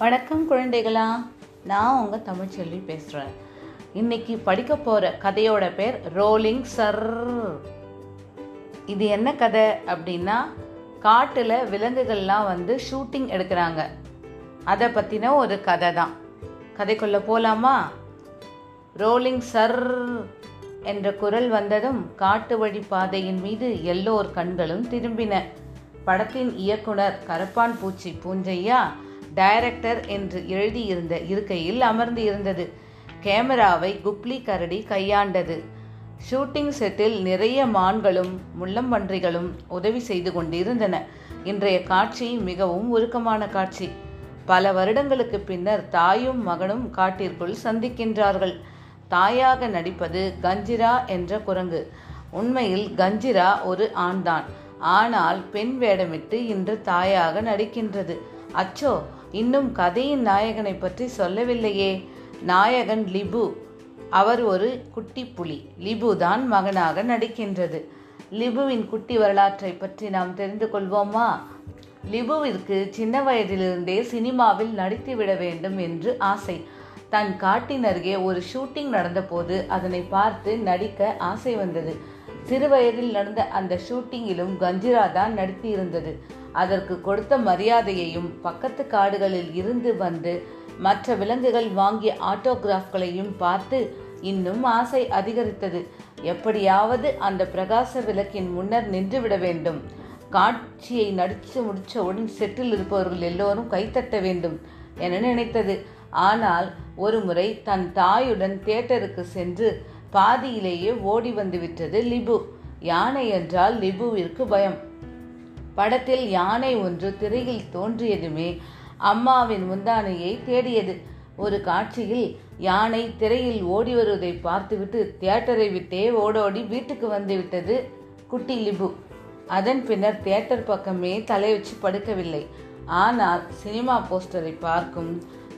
வணக்கம் குழந்தைகளா. நான் உங்கள் தமிழ்ச்செல்வி பேசுகிறேன் இன்னைக்கு படிக்க போகிற கதையோட பேர் ரோலிங் சர். இது என்ன கதை அப்படின்னா காட்டில் விலங்குகள்லாம் வந்து ஷூட்டிங் எடுக்கிறாங்க. அதை பற்றின ஒரு கதை தான். கதைக்குள்ளே போகலாமா ரோலிங் சர் என்ற குரல் வந்ததும் காட்டு வழி பாதையின் மீது எல்லோர் கண்களும் திரும்பின. படத்தின் இயக்குனர் கரப்பான் பூச்சி பூஞ்சையா டைரக்டர் என்று எழுதியிருந்த இருக்கையில் அமர்ந்து இருந்தது கேமராவை குப்லி கரடி கையாண்டது. ஷூட்டிங் செட்டில் நிறைய மான்களும் முள்ளம்பன்றிகளும் உதவி செய்து கொண்டிருந்தன. இன்றைய காட்சி மிகவும் உருக்கமான காட்சி. பல வருடங்களுக்கு பின்னர் தாயும் மகனும் காட்டிற்குள் சந்திக்கின்றார்கள். தாயாக நடிப்பது கஞ்சிரா என்ற குரங்கு. உண்மையில் கஞ்சிரா ஒரு ஆண்தான். ஆனால் பெண் வேடமிட்டு இன்று தாயாக நடிக்கின்றது. அச்சோ இன்னும் கதையின் நாயகனை பற்றி சொல்லவில்லையே. நாயகன் லிபு. அவர் ஒரு குட்டி புலி. லிபு தான் மகனாக நடிக்கின்றது. லிபுவின் குட்டி வரலாற்றை பற்றி நாம் தெரிந்து கொள்வோமா? லிபுவிற்கு சின்ன வயதிலிருந்தே சினிமாவில் நடித்துவிட வேண்டும் என்று ஆசை. தன் காட்டின் அருகே ஒரு ஷூட்டிங் நடந்தபோது அதனை பார்த்து நடிக்க ஆசை வந்தது. சிறுவயதில் நடந்த அந்த ஷூட்டிங்கிலும் கஞ்சிரா தான் நடித்திருந்தது. அதற்கு கொடுத்த மரியாதையையும் பக்கத்து காடுகளில் இருந்து வந்து மற்ற விலங்குகள் வாங்கிய ஆட்டோகிராஃப்களையும் பார்த்து இன்னும் ஆசை அதிகரித்தது. எப்படியாவது அந்த பிரகாச விளக்கின் முன்னர் நின்றுவிட வேண்டும். காட்சியை நடித்து முடித்தவுடன் செட்டில் இருப்பவர்கள் எல்லோரும் கைத்தட்ட வேண்டும் என நினைத்தது. ஆனால் ஒரு முறை தன் தாயுடன் தியேட்டருக்கு சென்று பாதியிலேயே ஓடி வந்துவிட்டது லிபு. யானை என்றால் லிபுவிற்கு பயம். படத்தில் யானை ஒன்று திரையில் தோன்றியதுமே அம்மாவின் முந்தானையை தேடியது. ஒரு காட்சியில் யானை திரையில் ஓடி வருவதை பார்த்துவிட்டு தியேட்டரை விட்டே ஓடோடி வீட்டுக்கு வந்து விட்டது குட்டி லிபு. அதன் பின்னர் தியேட்டர் பக்கமே தலை வச்சு படுக்கவில்லை. ஆனால் சினிமா போஸ்டரை பார்க்கும்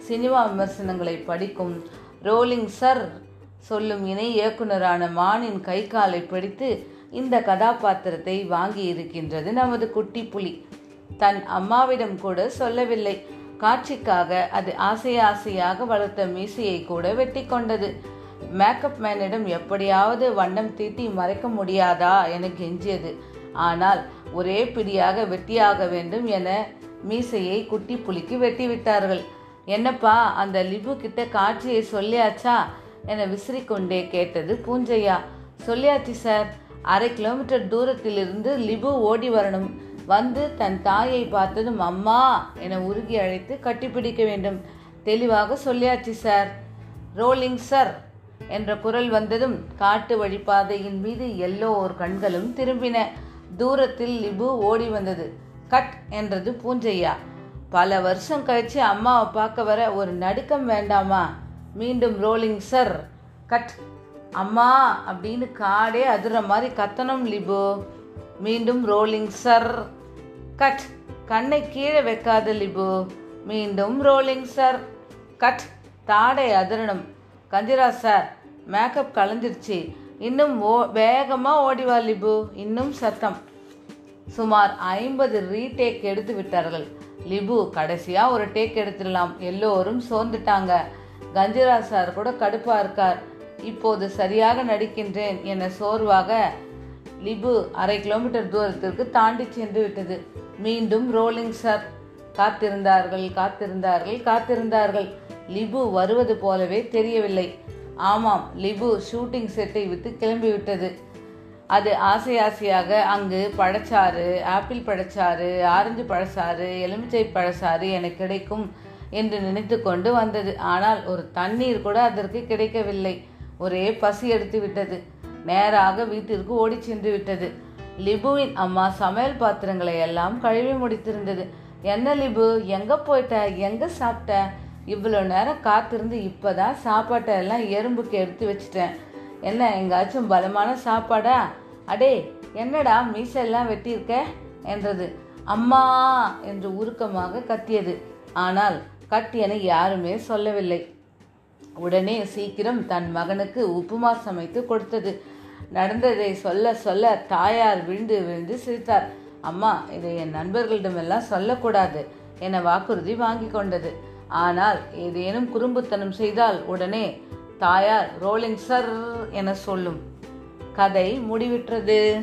சினிமா விமர்சனங்களை படிக்கும் ரோலிங் சர் சொல்லும் இணை இயக்குனரான மானின் கை காலை பிடித்து இந்த கதாபாத்திரத்தை வாங்கி இருக்கின்றது நமது குட்டி புலி. தன் அம்மாவிடம் கூட சொல்லவில்லை. காட்சிக்காக அது ஆசை ஆசையாக வளர்த்த மீசையை கூட வெட்டி கொண்டது. மேக்கப் மேனிடம் எப்படியாவது வண்ணம் தீட்டி மறைக்க முடியாதா என கெஞ்சியது. ஆனால் ஒரே பிடியாக வெட்டியாக வேண்டும் என மீசையை குட்டி புலிக்கு வெட்டி விட்டார்கள் என்னப்பா அந்த லிபு கிட்ட காட்சியை சொல்லியாச்சா? என விசிறிக்கொண்டே கேட்டது பூஞ்சையா. சொல்லியாச்சு சார். அரை கிலோமீட்டர் தூரத்திலிருந்து லிபு ஓடி வரணும். வந்து தன் தாயை பார்த்ததும் அம்மா என உருகி அழைத்து கட்டிப்பிடிக்க வேண்டும். தெளிவாக சொல்லியாச்சு சார். ரோலிங் சார் என்ற குரல் வந்ததும் காட்டு வழிபாதையின் மீது எல்லோர் கண்களும் திரும்பின. தூரத்தில் லிபு ஓடி வந்தது. கட் என்றது பூஞ்சையா. பல வருஷம் கழிச்சு அம்மாவை பார்க்க வர ஒரு நடுக்கம் வேண்டாமா? மீண்டும் ரோலிங் சர் கட் அம்மா அப்படின்னு காடே அதிர மாதிரி கத்தனம் லிபு. மீண்டும் ரோலிங் சர் கட் கண்ணை கீழே வைக்காத லிபு. மீண்டும் ரோலிங் சர் கட் தாடை அதிரணும். கஞ்சிரா சார் மேக்கப் கலைஞ்சிருச்சு. இன்னும் ஓ வேகமாக ஓடிவா லிபு. இன்னும் சத்தம். சுமார் ஐம்பது ரீடேக் எடுத்து விட்டார்கள். லிபு கடைசியாக ஒரு டேக் எடுத்துடலாம். எல்லோரும் சோர்ந்துட்டாங்க. கஞ்சிரா சார் கூட கடுப்பாக இருக்கார். இப்போது சரியாக நடிக்கின்றேன் என சோர்வாக லிபு அரை கிலோமீட்டர் தூரத்திற்கு தாண்டி சென்று விட்டது. மீண்டும் ரோலிங் சார் காத்திருந்தார்கள் காத்திருந்தார்கள் காத்திருந்தார்கள். லிபு வருவது போலவே தெரியவில்லை. ஆமாம் லிபு ஷூட்டிங் செட்டை விட்டு கிளம்பிவிட்டது அது ஆசை ஆசையாக அங்கு பழச்சாறு ஆப்பிள் பழச்சாறு ஆரஞ்சு பழச்சாறு எலுமிச்சை பழச்சாறு என கிடைக்கும் என்று நினைத்து கொண்டு வந்தது. ஆனால் ஒரு தண்ணீர் கூட அதற்கு கிடைக்கவில்லை. ஒரே பசி எடுத்து விட்டது. நேராக வீட்டிற்கு ஓடி சென்று விட்டது. லிபுவின் அம்மா சமையல் பாத்திரங்களை எல்லாம் கழுவி முடித்திருந்தது. என்ன லிபு எங்க போயிட்ட? எங்க சாப்பிட்ட? இவ்வளோ நேரம் காத்திருந்து இப்போதான் சாப்பாட்டை எல்லாம் எறும்புக்கு எடுத்து வச்சிட்டேன். என்ன எங்காச்சும் பலமான சாப்பாடா? அடே என்னடா மீசெல்லாம் வெட்டியிருக்க? என்றது. அம்மா! என்று உருக்கமாக கத்தியது. ஆனால் கட்டியனை யாருமே சொல்லவில்லை. உடனே சீக்கிரம் தன் மகனுக்கு உப்புமா சமைத்து கொடுத்தது. நடந்ததை சொல்ல சொல்ல தாயார் விழுந்து விழுந்து சிரித்தார். அம்மா இதை என் நண்பர்களிடமெல்லாம் சொல்லக்கூடாது என வாக்குறுதி வாங்கி கொண்டது. ஆனால் ஏதேனும் குறும்புத்தனம் செய்தால் உடனே தாயார் ரோலிங் சர் என சொல்லும். கதை முடிவிட்டது.